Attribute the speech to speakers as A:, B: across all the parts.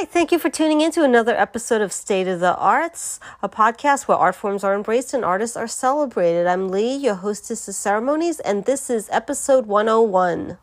A: Hi, thank you for tuning in to another episode of State of the Arts, a podcast where art forms are embraced and artists are celebrated. I'm Lee, your hostess of ceremonies, and this is episode 101.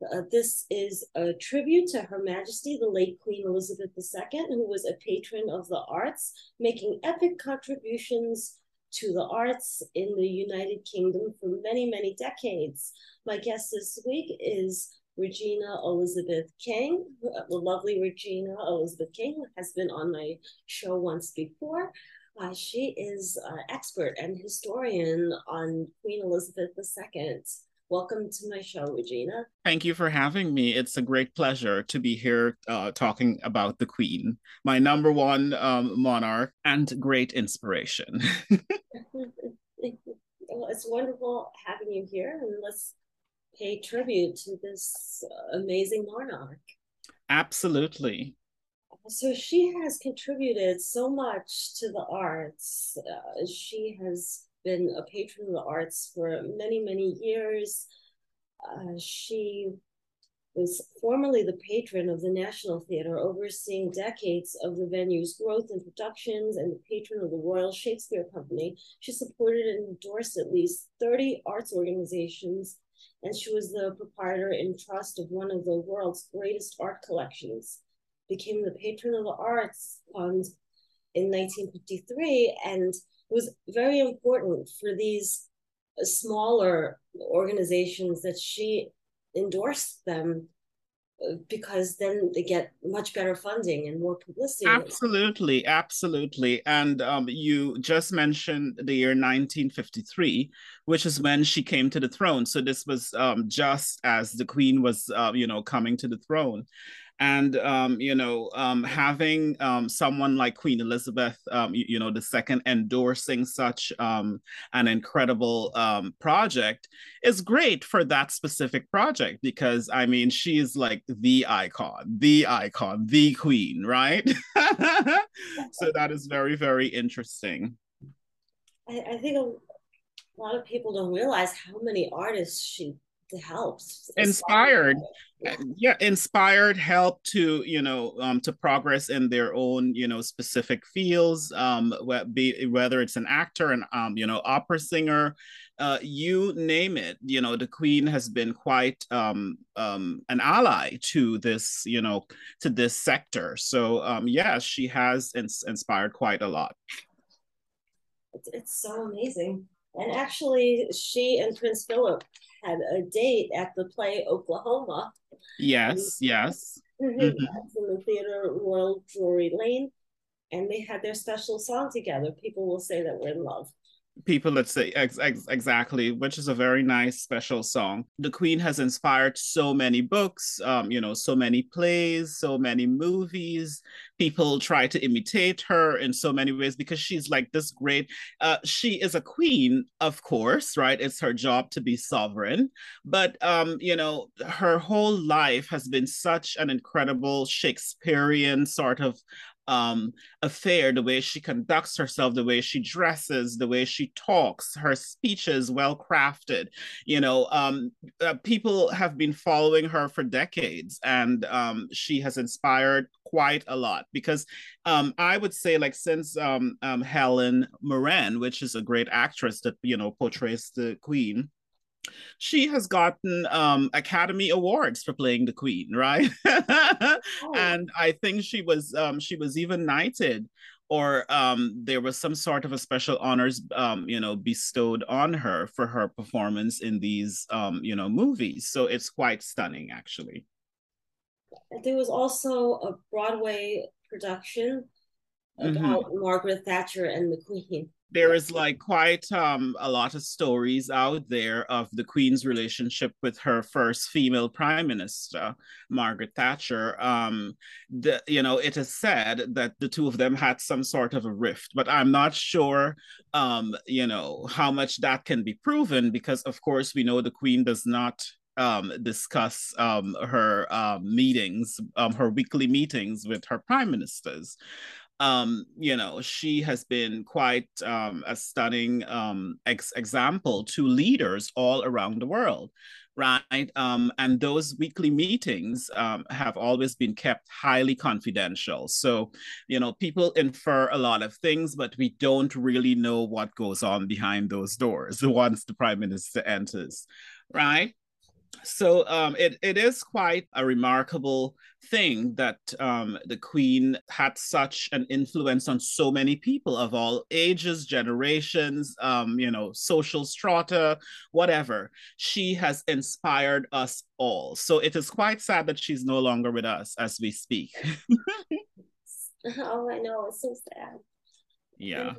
B: Uh, this is a tribute to Her Majesty, the late Queen Elizabeth II, who was a patron of the arts, making epic contributions to the arts in the United Kingdom for many, many decades. My guest this week is Regina Elizabeth King. The lovely Regina Elizabeth King has been on my show once before. Uh, she is an expert and historian on Queen Elizabeth II. Welcome to my show, Regina.
C: Thank you for having me. It's a great pleasure to be here uh, talking about the Queen, my number one um, monarch and great inspiration.
B: well, it's wonderful having you here, and let's pay tribute to this amazing monarch.
C: Absolutely.
B: So she has contributed so much to the arts. Uh, she has been a patron of the arts for many, many years. Uh, she was formerly the patron of the National Theatre, overseeing decades of the venue's growth and productions, and the patron of the Royal Shakespeare Company. She supported and endorsed at least 30 arts organizations and she was the proprietor in trust of one of the world's greatest art collections. Became the patron of the arts fund in 1953, and was very important for these uh, smaller organizations that she endorsed them because then they get much better funding and more publicity.
C: Absolutely, absolutely. And um, you just mentioned the year 1953, which is when she came to the throne. So this was um, just as the queen was, uh, you know, coming to the throne and um, you know um, having um, someone like queen elizabeth um, you, you, know the second endorsing such um, an incredible um, project is great for that specific project because i mean she's like the icon the icon the queen right? So that is very very interesting.
B: I, I think a lot of people don't realize how many artists she helps
C: inspired. yeah. yeah. inspired help to you know um to progress in their own you know specific fields um be, whether it's an actor and um you know opera singer uh you name it. You know the queen has been quite um um an ally to this you know to this sector. So um yeah she has ins- inspired quite a lot.
B: It's, it's so amazing. And actually she and prince philip had a date at the play Oklahoma.
C: Yes, and, yes.
B: Mm-hmm. in the theater Royal Drury Lane, and they had their special song together. People will say that we're in love
C: people let's say ex- ex- exactly which is a very nice special song. The queen has inspired so many books um, you know so many plays so many movies. People try to imitate her in so many ways because she's like this great uh, she is a queen of course right? It's her job to be sovereign. But um, you know her whole life has been such an incredible shakespearean sort of um, affair, the way she conducts herself, the way she dresses, the way she talks, her speeches well crafted. You know, um, uh, people have been following her for decades, and um, she has inspired quite a lot because um, I would say, like, since um, um, Helen Mirren, which is a great actress that you know portrays the Queen she has gotten um, Academy Awards for playing the Queen, right? oh. And I think she was um, she was even knighted, or um, there was some sort of a special honors, um, you know, bestowed on her for her performance in these, um, you know, movies. So it's quite stunning, actually.
B: There was also a Broadway production about mm-hmm. Margaret Thatcher and the Queen
C: there is like quite um, a lot of stories out there of the Queen's relationship with her first female prime minister, Margaret Thatcher. Um, the, you know, it is said that the two of them had some sort of a rift, but I'm not sure, um, you know, how much that can be proven because, of course, we know the Queen does not um, discuss um, her um, meetings, um, her weekly meetings with her prime ministers. Um, you know, she has been quite um, a stunning um, ex- example to leaders all around the world right? Um, and those weekly meetings um, have always been kept highly confidential. So, you know, people infer a lot of things, but we don't really know what goes on behind those doors once the prime minister enters, right? So um, it, it is quite a remarkable thing that um, the queen had such an influence on so many people of all ages generations um, you know social strata whatever. She has inspired us all. So it is quite sad that she's no longer with us as we speak.
B: Oh i know. It's so sad.
C: Yeah.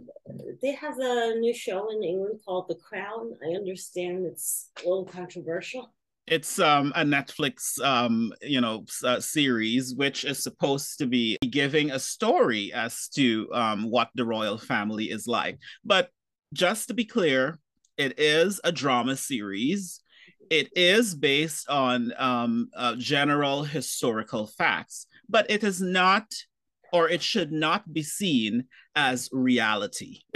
B: They have a new show in england called the crown. I understand it's a little controversial
C: it's um, a Netflix, um, you know, uh, series which is supposed to be giving a story as to um, what the royal family is like. But just to be clear, it is a drama series. It is based on um, uh, general historical facts, but it is not or it should not be seen as reality.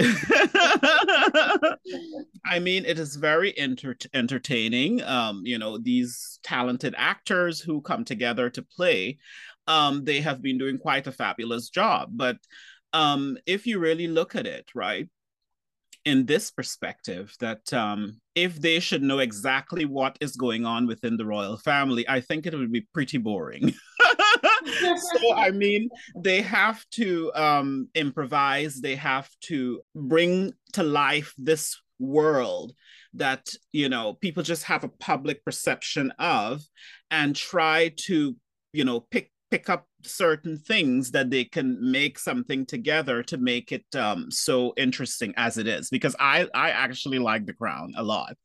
C: I mean, it is very enter- entertaining. Um, you know, these talented actors who come together to play, um, they have been doing quite a fabulous job. But um, if you really look at it, right, in this perspective that um, if they should know exactly what is going on within the royal family, I think it would be pretty boring. so, I mean, they have to um, improvise, they have to bring to life this world that, you know, people just have a public perception of and try to, you know, pick pick up certain things that they can make something together to make it um, so interesting as it is because i i actually like the crown a lot.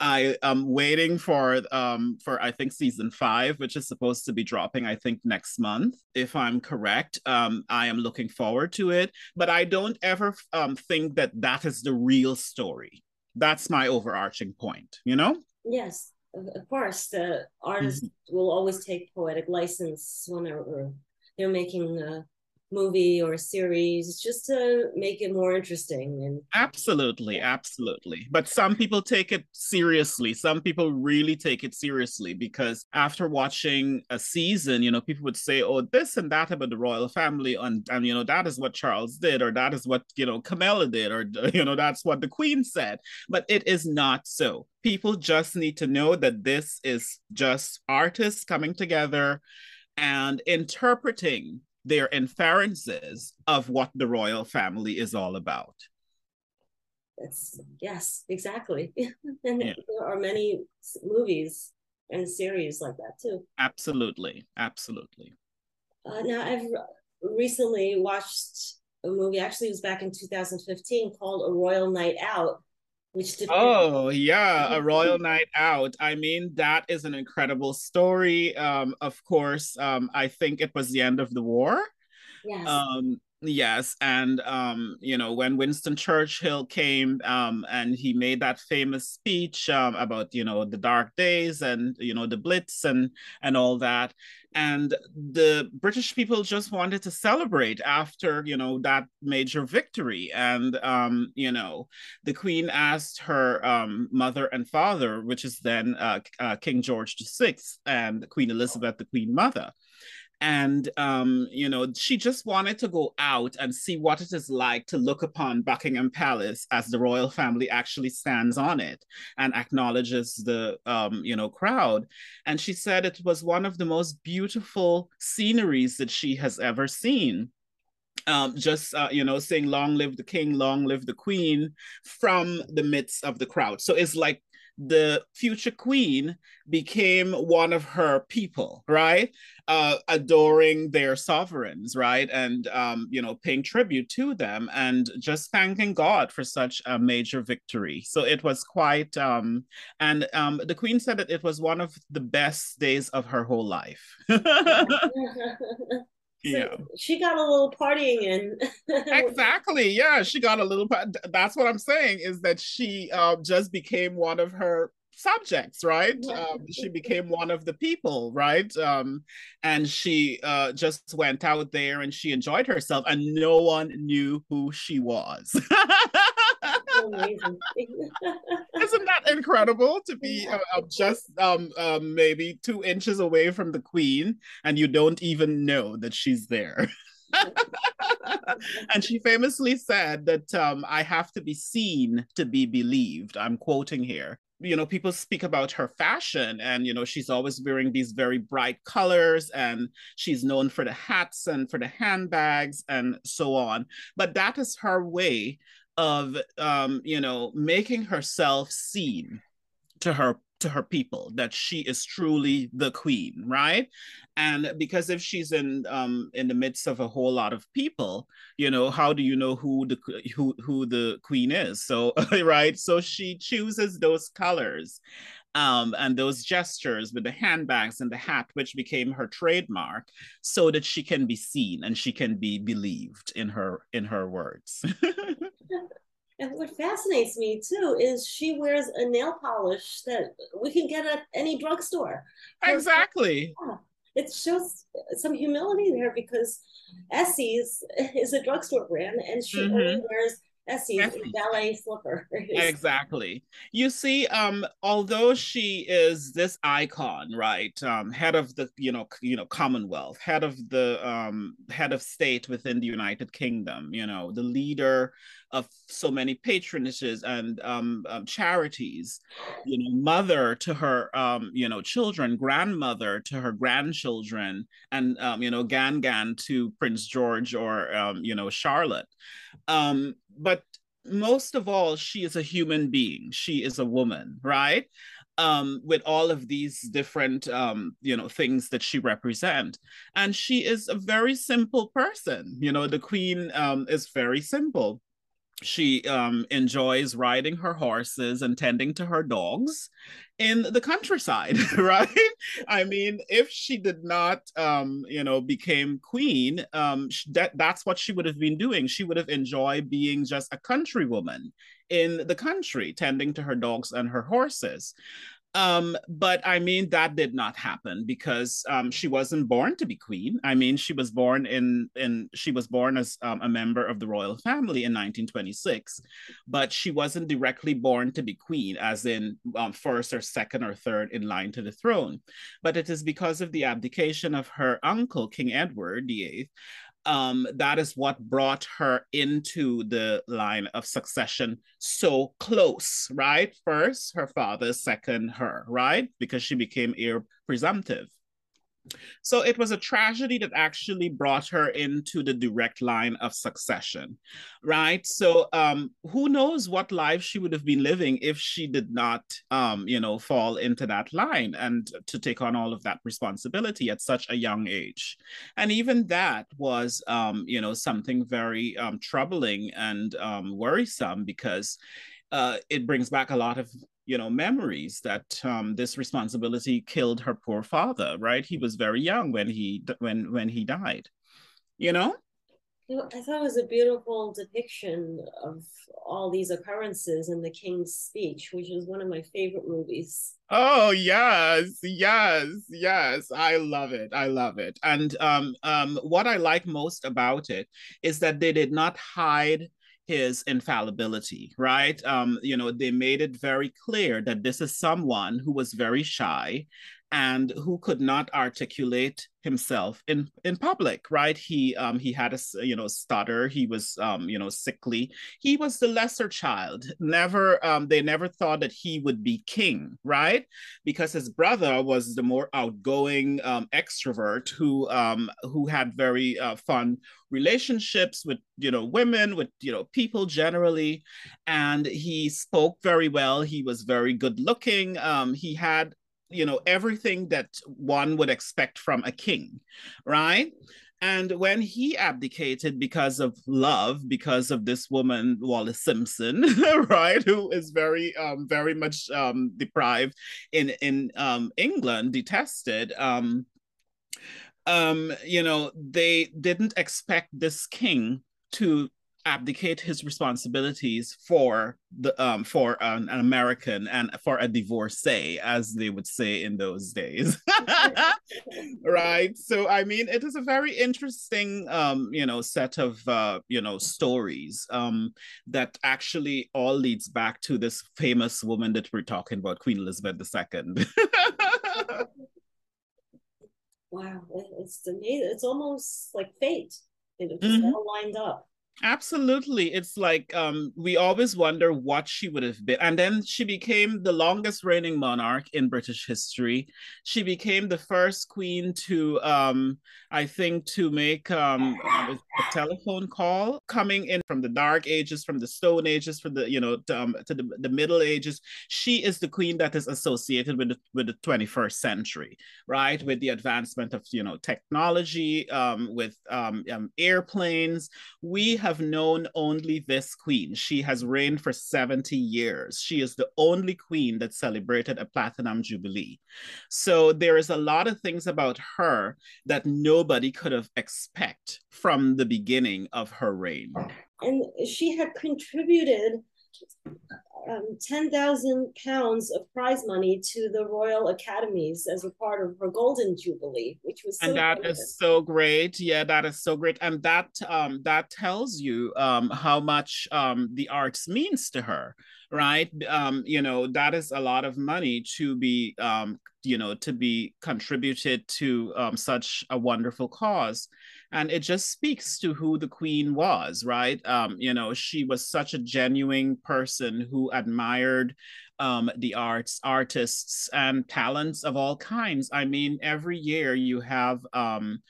C: I am waiting for um for i think season five which is supposed to be dropping i think next month if i'm correct. Um i am looking forward to it but i don't ever um think that that is the real story. That's my overarching point you know?
B: Yes of course, the artist mm-hmm. will always take poetic license whenever they're making a movie or series just to make it more interesting and
C: absolutely absolutely. But some people take it seriously. Some people really take it seriously because after watching a season you know people would say oh this and that about the royal family and and you know that is what charles did or that is what you know camilla did or you know that's what the queen said. But it is not so. People just need to know that this is just artists coming together and interpreting their inferences of what the royal family is all about.
B: That's yes, exactly. and yeah. there are many movies and series like that too.
C: Absolutely, absolutely.
B: Uh, now I've recently watched a movie. Actually, it was back in 2015 called A Royal Night Out, which
C: oh yeah a royal night out. I mean that is an incredible story. Um of course um i think it was the end of the war.
B: Yes.
C: Um yes and um you know when winston churchill came um and he made that famous speech um, about you know the dark days and you know the blitz and and all that and the british people just wanted to celebrate after you know that major victory and um you know the queen asked her um mother and father which is then uh, uh king george vi and queen elizabeth the queen mother and um, you know she just wanted to go out and see what it is like to look upon buckingham palace as the royal family actually stands on it and acknowledges the um, you know crowd. And she said it was one of the most beautiful sceneries that she has ever seen. Um, just uh, you know saying long live the king long live the queen from the midst of the crowd. So it's like the future queen became one of her people, right? Uh, adoring their sovereigns, right? And, um, you know, paying tribute to them and just thanking God for such a major victory. So it was quite, um, and um, the queen said that it was one of the best days of her whole life.
B: So yeah. She got a little partying in.
C: exactly. Yeah, she got a little. That's what I'm saying is that she uh, just became one of her subjects, right? Um, she became one of the people, right? Um, and she uh, just went out there and she enjoyed herself, and no one knew who she was. Isn't that incredible to be uh, uh, just um, um, maybe two inches away from the queen and you don't even know that she's there? and she famously said that um, I have to be seen to be believed. I'm quoting here. You know, people speak about her fashion, and you know, she's always wearing these very bright colors, and she's known for the hats and for the handbags and so on. But that is her way of, um, you know, making herself seen to her to her people that she is truly the queen right? And because if she's in um in the midst of a whole lot of people you know how do you know who the who who the queen is? So right? So she chooses those colors um, and those gestures with the handbags and the hat, which became her trademark, so that she can be seen and she can be believed in her in her words.
B: And what fascinates me too is she wears a nail polish that we can get at any drugstore.
C: Exactly.
B: Yeah, it shows some humility there because Essie's is a drugstore brand and she mm-hmm. only wears Essie, Essie. ballet slipper.
C: exactly. You see, um, although she is this icon, right, um, head of the you know you know Commonwealth, head of the um, head of state within the United Kingdom, you know, the leader of so many patronages and um, um, charities, you know, mother to her um, you know children, grandmother to her grandchildren, and um, you know Gan Gan to Prince George or um, you know Charlotte. Um, but most of all, she is a human being. She is a woman, right? Um, with all of these different, um, you know, things that she represent, and she is a very simple person. You know, the queen um, is very simple she um, enjoys riding her horses and tending to her dogs in the countryside right? I mean if she did not um you know became queen um that that's what she would have been doing. She would have enjoyed being just a country woman in the country tending to her dogs and her horses um, but I mean, that did not happen because um, she wasn't born to be queen. I mean, she was born in, in she was born as um, a member of the royal family in 1926, but she wasn't directly born to be queen, as in um, first or second or third in line to the throne. But it is because of the abdication of her uncle, King Edward VIII, um, that is what brought her into the line of succession so close, right? First, her father, second, her, right? Because she became heir presumptive. So it was a tragedy that actually brought her into the direct line of succession, right? So um, who knows what life she would have been living if she did not, um, you know, fall into that line and to take on all of that responsibility at such a young age. And even that was, um, you know, something very um, troubling and um, worrisome because uh, it brings back a lot of you know memories that um, this responsibility killed her poor father right he was very young when he when when he died you know
B: I thought it was a beautiful depiction of all these occurrences in the King's Speech, which is one of my favorite movies.
C: Oh yes, yes, yes. I love it. I love it. And um, um, what I like most about it is that they did not hide his infallibility, right? Um, you know, they made it very clear that this is someone who was very shy and who could not articulate himself in in public right? He um he had a you know stutter. He was um you know sickly. He was the lesser child. Never um they never thought that he would be king right? Because his brother was the more outgoing um extrovert who um who had very uh, fun relationships with you know women with you know people generally. And he spoke very well. He was very good looking. Um he had you know everything that one would expect from a king right? And when he abdicated because of love because of this woman Wallis simpson right who is very um very much um deprived in in um england detested um um you know they didn't expect this king to abdicate his responsibilities for the um for an, an American and for a divorcee, as they would say in those days. right. So I mean it is a very interesting um, you know, set of uh, you know, stories um that actually all leads back to this famous woman that we're talking about, Queen Elizabeth II.
B: wow, it's amazing. It's almost like fate. It just mm-hmm. all lined up.
C: Absolutely. It's like um, we always wonder what she would have been. And then she became the longest reigning monarch in British history. She became the first queen to, um, I think, to make um, a telephone call coming in from the dark ages, from the stone ages, from the, you know, to, um, to the, the middle ages. She is the queen that is associated with the, with the 21st century, right? With the advancement of, you know, technology, um, with um, um airplanes. We have known only this queen. She has reigned for 70 years. She is the only queen that celebrated a platinum jubilee. So there is a lot of things about her that nobody could have expect from the beginning of her reign.
B: And she had contributed um, 10,000 pounds of prize money to the Royal Academies as a part of her Golden Jubilee, which was
C: so and that is so great. Yeah, that is so great, and that um, that tells you um, how much um, the arts means to her, right? Um, you know, that is a lot of money to be um, you know to be contributed to um, such a wonderful cause and it just speaks to who the queen was right? Um, you know she was such a genuine person who admired um, the arts artists and talents of all kinds. I mean every year you have um,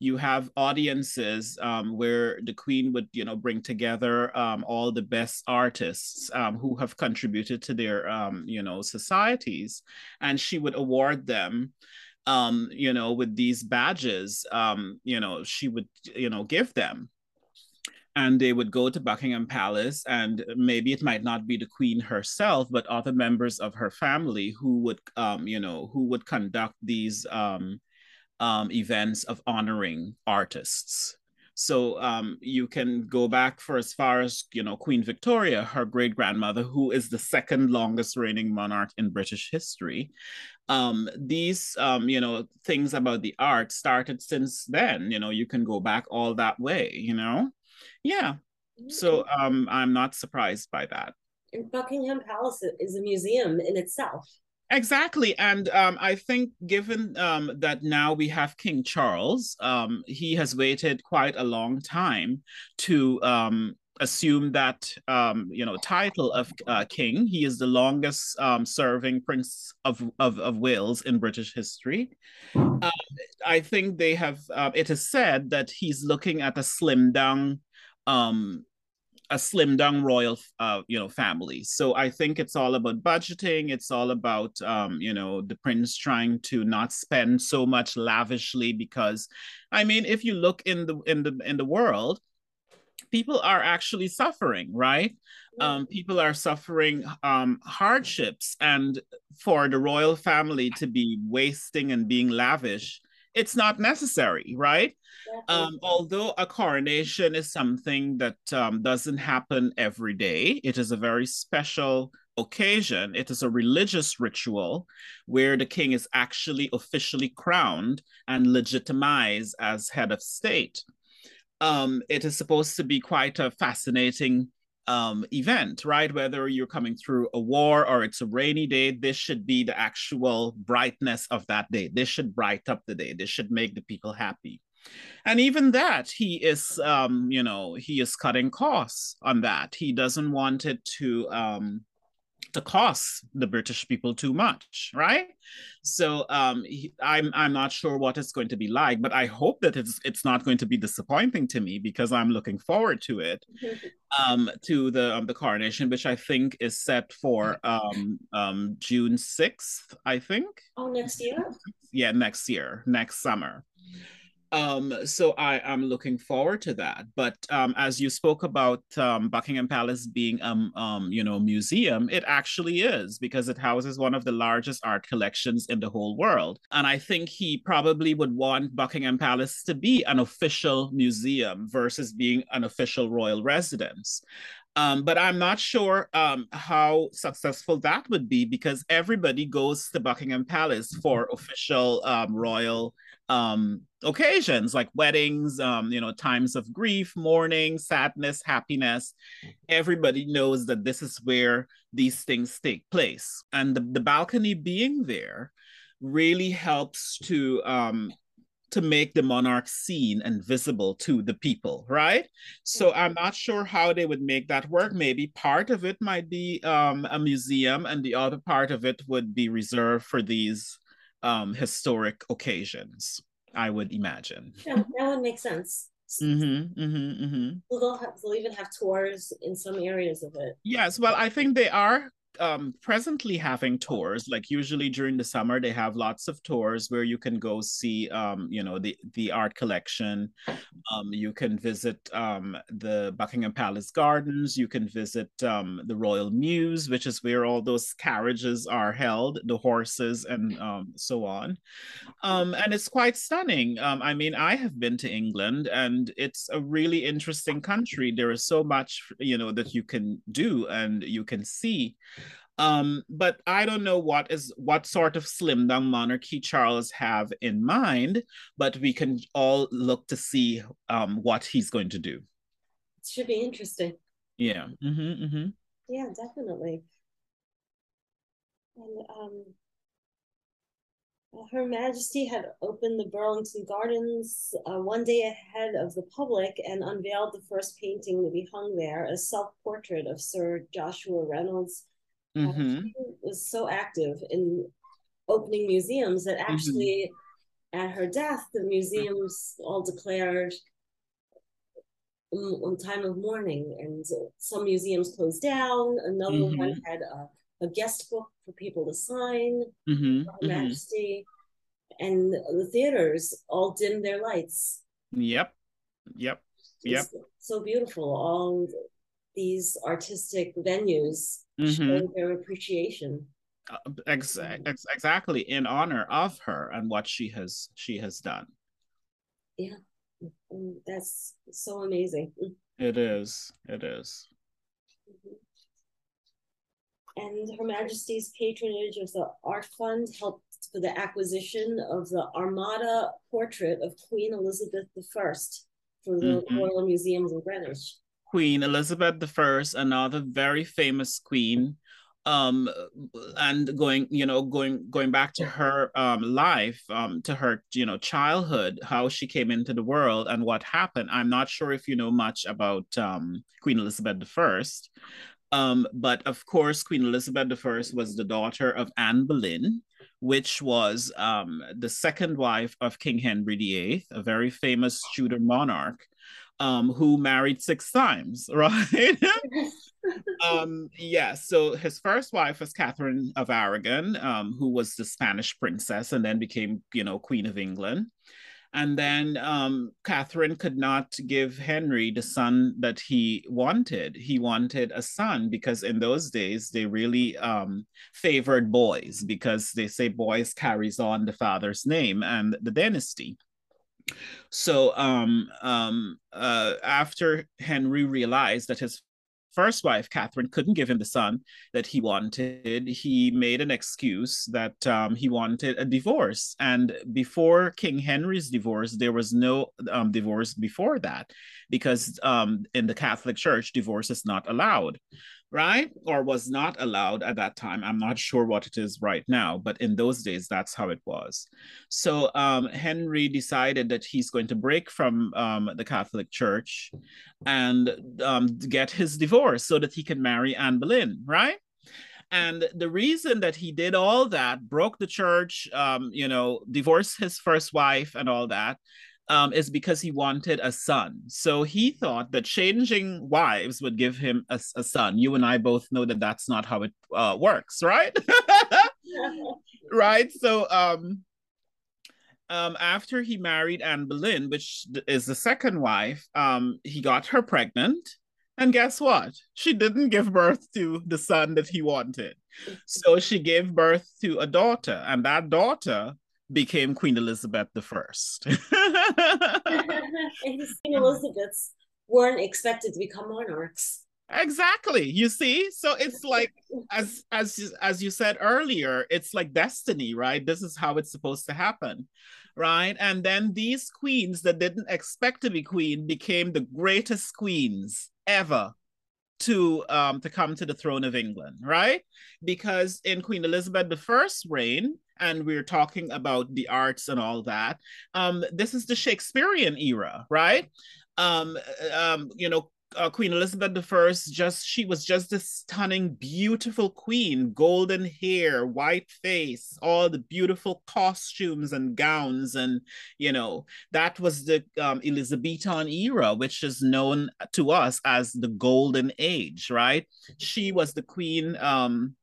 C: you have audiences um, where the queen would you know bring together um, all the best artists um, who have contributed to their you know societies. And she would award them um, you know with these badges um, you know she would you know give them and they would go to Buckingham Palace, and maybe it might not be the Queen herself, but other members of her family who would, um, you know, who would conduct these um, um, events of honoring artists. So um, you can go back for as far as you know Queen Victoria, her great grandmother, who is the second longest reigning monarch in British history. Um, these um, you know things about the art started since then. You know you can go back all that way. You know, yeah. So mm-hmm. um, I'm not surprised by that.
B: And Buckingham Palace is a museum in itself.
C: Exactly. And um, I think, given um, that now we have King Charles, um, he has waited quite a long time to um, assume that um, you know title of uh, king. He is the longest um, serving prince of, of, of Wales in British history. Uh, I think they have. Uh, it is said that he's looking at a slim down um, a slim down royal uh, you know family. So i think it's all about budgeting. It's all about um, you know the prince trying to not spend so much lavishly because i mean if you look in the in the in the world people are actually suffering right? Um, people are suffering um, hardships and for the royal family to be wasting and being lavish it's not necessary, right? Um, although a coronation is something that um, doesn't happen every day, it is a very special occasion. It is a religious ritual where the king is actually officially crowned and legitimized as head of state. Um, it is supposed to be quite a fascinating um, event, right? Whether you're coming through a war or it's a rainy day, this should be the actual brightness of that day. This should bright up the day. This should make the people happy. And even that, he is, um, you know, he is cutting costs on that. He doesn't want it to um, to cost the British people too much, right? So um, I'm I'm not sure what it's going to be like, but I hope that it's it's not going to be disappointing to me because I'm looking forward to it, um, to the um, the coronation, which I think is set for um, um, June sixth, I think.
B: Oh, next year.
C: Yeah, next year, next summer. Um, so I am looking forward to that. But um, as you spoke about um, Buckingham Palace being um, um, you know, museum, it actually is because it houses one of the largest art collections in the whole world. And I think he probably would want Buckingham Palace to be an official museum versus being an official royal residence. Um, but I'm not sure um, how successful that would be because everybody goes to Buckingham Palace for official um, royal um, occasions like weddings, um, you know, times of grief, mourning, sadness, happiness. Everybody knows that this is where these things take place. And the, the balcony being there really helps to um, to make the monarch seen and visible to the people, right? So I'm not sure how they would make that work. Maybe part of it might be um, a museum, and the other part of it would be reserved for these um, historic occasions. I would imagine.
B: Yeah, that would make sense.
C: Mm-hmm, mm-hmm, mm-hmm.
B: They'll, have, they'll even have tours in some areas of it.
C: Yes, well, I think they are um, presently having tours. Like usually during the summer, they have lots of tours where you can go see, um, you know, the the art collection. Um, you can visit um, the Buckingham Palace Gardens. You can visit um, the Royal Mews, which is where all those carriages are held, the horses, and um, so on. Um, and it's quite stunning. Um, I mean, I have been to England, and it's a really interesting country. There is so much, you know, that you can do and you can see. Um, but I don't know what is what sort of slim down monarchy Charles have in mind, but we can all look to see um, what he's going to do.
B: It should be interesting.
C: Yeah. Mm-hmm, mm-hmm.
B: Yeah, definitely. And um, Her Majesty had opened the Burlington Gardens uh, one day ahead of the public and unveiled the first painting to be hung there, a self portrait of Sir Joshua Reynolds
C: Mm-hmm.
B: was so active in opening museums that actually, mm-hmm. at her death, the museums all declared on time of mourning, and some museums closed down. Another mm-hmm. one had a, a, guest book for people to sign.
C: Mm-hmm. Her
B: mm-hmm. Majesty, and the theaters all dimmed their lights.
C: Yep, yep, yep.
B: It's so beautiful. All these artistic venues mm-hmm. their appreciation.
C: Uh, ex- ex- exactly in honor of her and what she has she has done.
B: Yeah, mm, that's so amazing.
C: It is. It is.
B: Mm-hmm. And Her Majesty's patronage of the Art Fund helped for the acquisition of the Armada portrait of Queen Elizabeth I for the mm-hmm. Royal Museums in Greenwich.
C: Queen Elizabeth I, another very famous queen, um, and going, you know, going going back to her um, life, um, to her, you know, childhood, how she came into the world and what happened. I'm not sure if you know much about um, Queen Elizabeth I. Um, but of course, Queen Elizabeth I was the daughter of Anne Boleyn, which was um, the second wife of King Henry VIII, a very famous Tudor monarch um, who married six times, right? um, yeah, so his first wife was Catherine of Aragon, um, who was the Spanish princess and then became, you know, Queen of England. And then um, Catherine could not give Henry the son that he wanted. He wanted a son because in those days they really um, favored boys because they say boys carries on the father's name and the dynasty. So um, um, uh, after Henry realized that his first wife, Catherine, couldn't give him the son that he wanted, he made an excuse that um, he wanted a divorce. And before King Henry's divorce, there was no um, divorce before that because um, in the Catholic Church, divorce is not allowed right? Or was not allowed at that time. I'm not sure what it is right now, but in those days, that's how it was. So um, Henry decided that he's going to break from um, the Catholic Church and um, get his divorce so that he can marry Anne Boleyn, right? And the reason that he did all that, broke the church, um, you know, divorced his first wife and all that, um, is because he wanted a son. So he thought that changing wives would give him a, a son. You and I both know that that's not how it uh, works, right? right. So, um, um, after he married Anne Boleyn, which is the second wife, um, he got her pregnant. And guess what? She didn't give birth to the son that he wanted. So she gave birth to a daughter, and that daughter became Queen Elizabeth the
B: Queen Elizabeths weren't expected to become monarchs.
C: Exactly. You see? So it's like as as as you said earlier, it's like destiny, right? This is how it's supposed to happen. Right? And then these queens that didn't expect to be queen became the greatest queens ever to um to come to the throne of England, right? Because in Queen Elizabeth I's reign, and we're talking about the arts and all that, um, this is the Shakespearean era, right? Um, um, you know, uh, Queen Elizabeth I, just she was just a stunning, beautiful queen, golden hair, white face, all the beautiful costumes and gowns, and you know that was the um, Elizabethan era, which is known to us as the Golden Age, right? She was the queen. Um,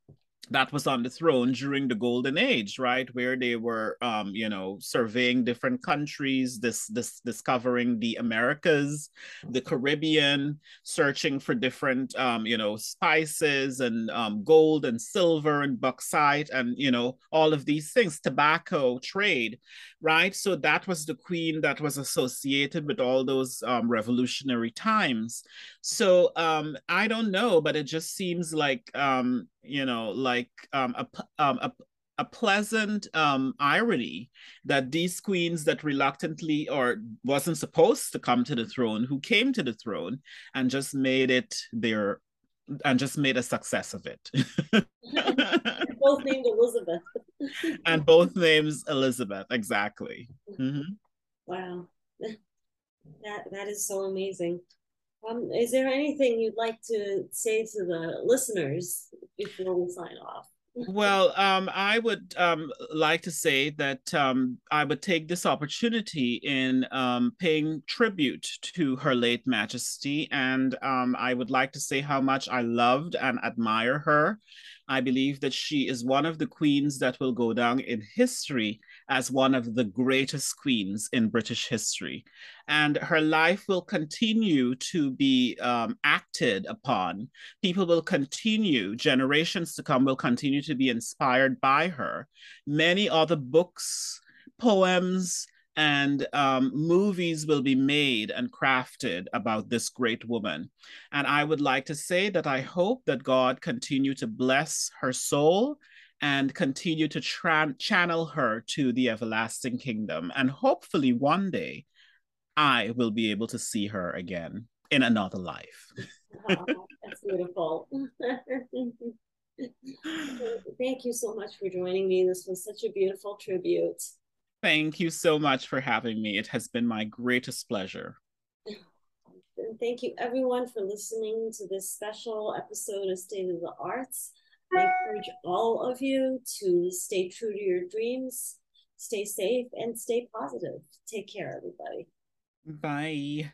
C: that was on the throne during the golden age right? Where they were um, you know surveying different countries this this discovering the americas the caribbean searching for different um, you know spices and um, gold and silver and bauxite and you know all of these things tobacco trade right? So that was the queen that was associated with all those um, revolutionary times. So um, i don't know but it just seems like um, you know, like um, a, um, a, a pleasant um, irony that these queens that reluctantly or wasn't supposed to come to the throne, who came to the throne and just made it their and just made a success of it.
B: both named Elizabeth.
C: and both names Elizabeth, exactly.
B: Mm-hmm. Wow, that that is so amazing. Um, is there anything you'd like to say to the listeners before we sign off?
C: well, um, I would um, like to say that um, I would take this opportunity in um, paying tribute to Her late Majesty, and um, I would like to say how much I loved and admire her. I believe that she is one of the queens that will go down in history as one of the greatest queens in British history. And her life will continue to be um, acted upon. People will continue, generations to come will continue to be inspired by her. Many other books, poems, and um, movies will be made and crafted about this great woman. And I would like to say that I hope that God continue to bless her soul and continue to tra- channel her to the everlasting kingdom. And hopefully, one day, I will be able to see her again in another life.
B: wow, that's beautiful. Thank you so much for joining me. This was such a beautiful tribute.
C: Thank you so much for having me. It has been my greatest pleasure.
B: Thank you, everyone, for listening to this special episode of State of the Arts. I encourage all of you to stay true to your dreams, stay safe, and stay positive. Take care, everybody.
C: Bye.